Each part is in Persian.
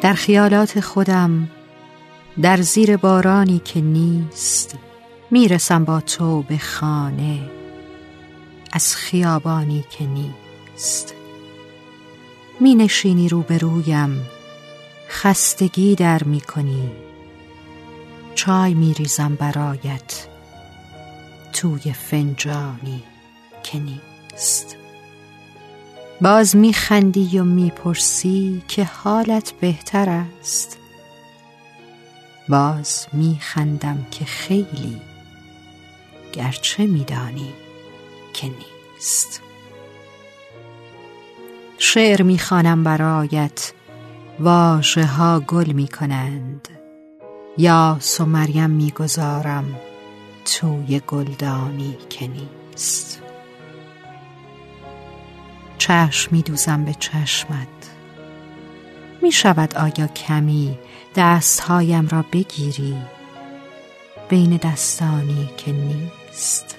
در خیالات خودم در زیر بارانی که نیست می‌رسم با تو به خانه از خیابانی که نیست. می نشینی روبرویم خستگی در می کنی چای می ریزم برایت توی فنجانی که نیست. باز می خندی و می پرسی که حالت بهتر است. باز می خندم که خیلی گرچه می دانی که نیست. شعر می خانم برایت واژه ها گل می کنند یا و مریم می گذارم توی گلدانی که نیست. چشم می دوزم به چشمت. می شود آیا کمی دستهایم را بگیری؟ بین دستانی که نیست.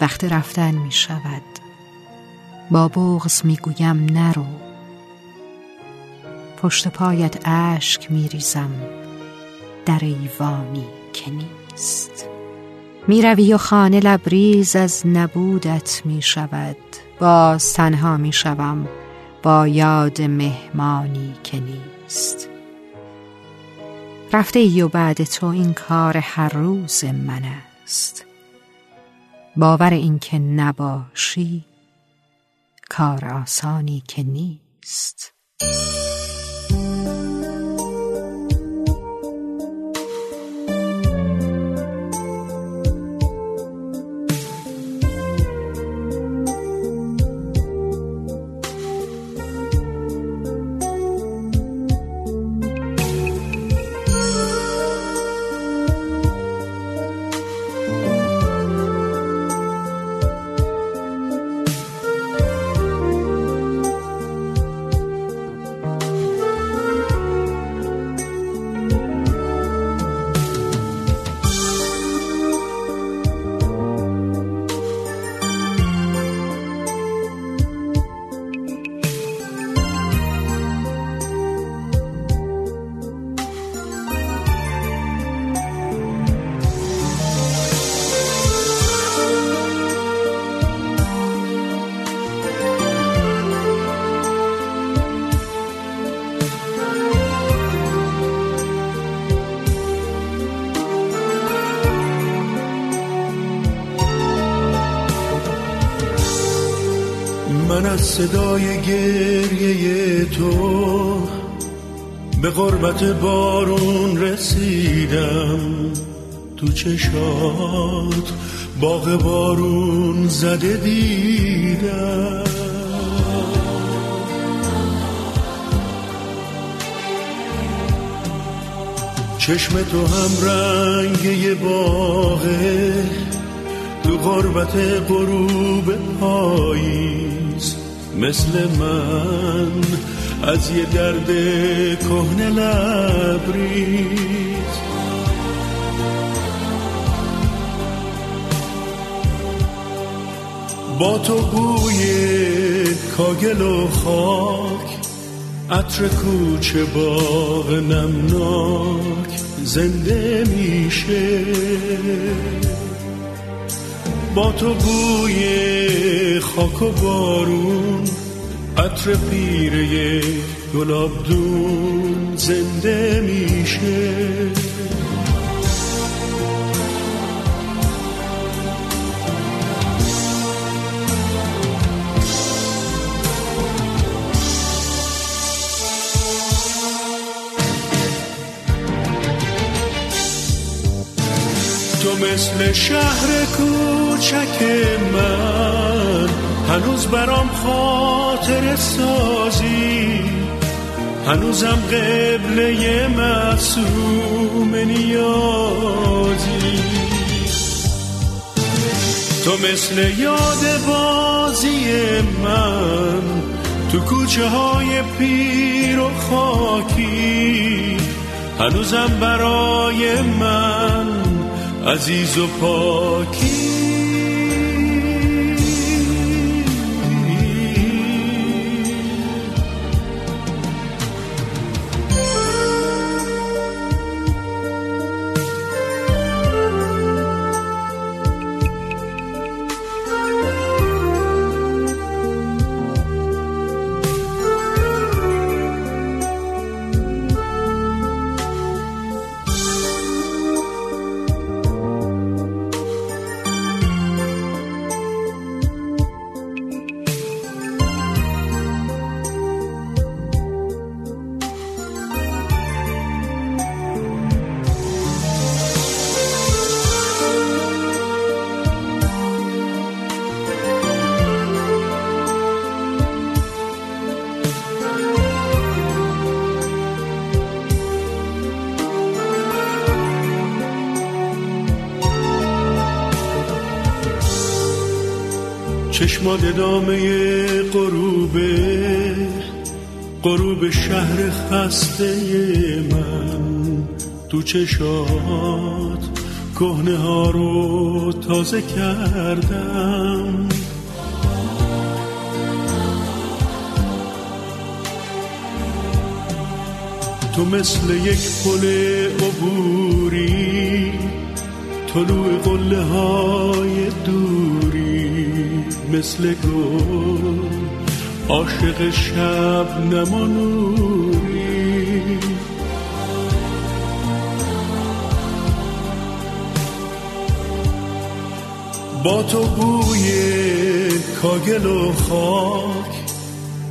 وقت رفتن می شود با بغز می گویم نرو. پشت پایت اشک می ریزم در ایوانی که نیست. می روی و خانه لبریز از نبودت می شود باز تنها می شوم با یاد مهمانی که نیست. رفته ای و بعد تو این کار هر روز من است. باور اینکه نباشی کار آسانی که نیست. من از صدای گریه تو به غربت بارون رسیدم. تو چشات باغ بارون زده دیدم. چشم تو هم رنگ یه باغه تو غربت غروب پاییز مثل من از یه درد کهنه لبریز. با تو بوی کاگل و خاک عطر کوچه باغ نمناک زنده میشه. با تو بوی خاک و بارون عطر پیره گلاب دون زنده میشه. تو مثل شهر کوچک من. هنوز برام خاطر سازی. هنوزم قبله معصوم نیازی. تو مثل یاد بازی من. تو کوچه های پیر و خاکی. هنوزم برای من عزیز و پاکی. چشمات ادامه غروبه غروب شهر خسته من. تو چشات کهنه ها رو تازه کردم. تو مثل یک پل عبوری طلوع قله های دوری. مثل گل عاشق شب نمانوری. با تو بوی کاگل و خاک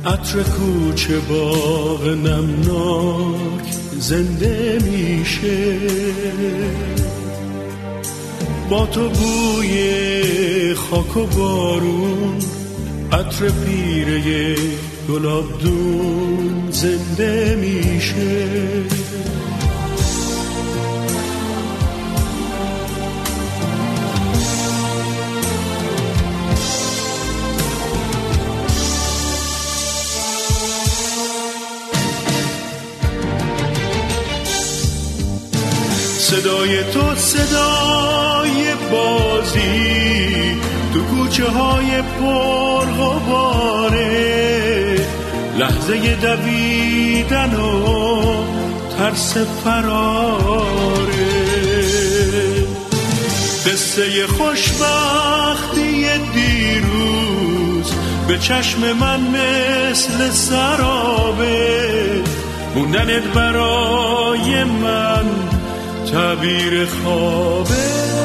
عطر کوچه باغ نمناک زنده میشه. با تو بوی خاک و بارون عطر پیره گلاب دون زنده میشه. صدای تو صدای بازی تو کوچه های پر غباره. لحظه دویدن و ترس فراره. قصه خوشبختی دیروز به چشم من مثل سرابه. موندنت برای من تعبیر خوابه.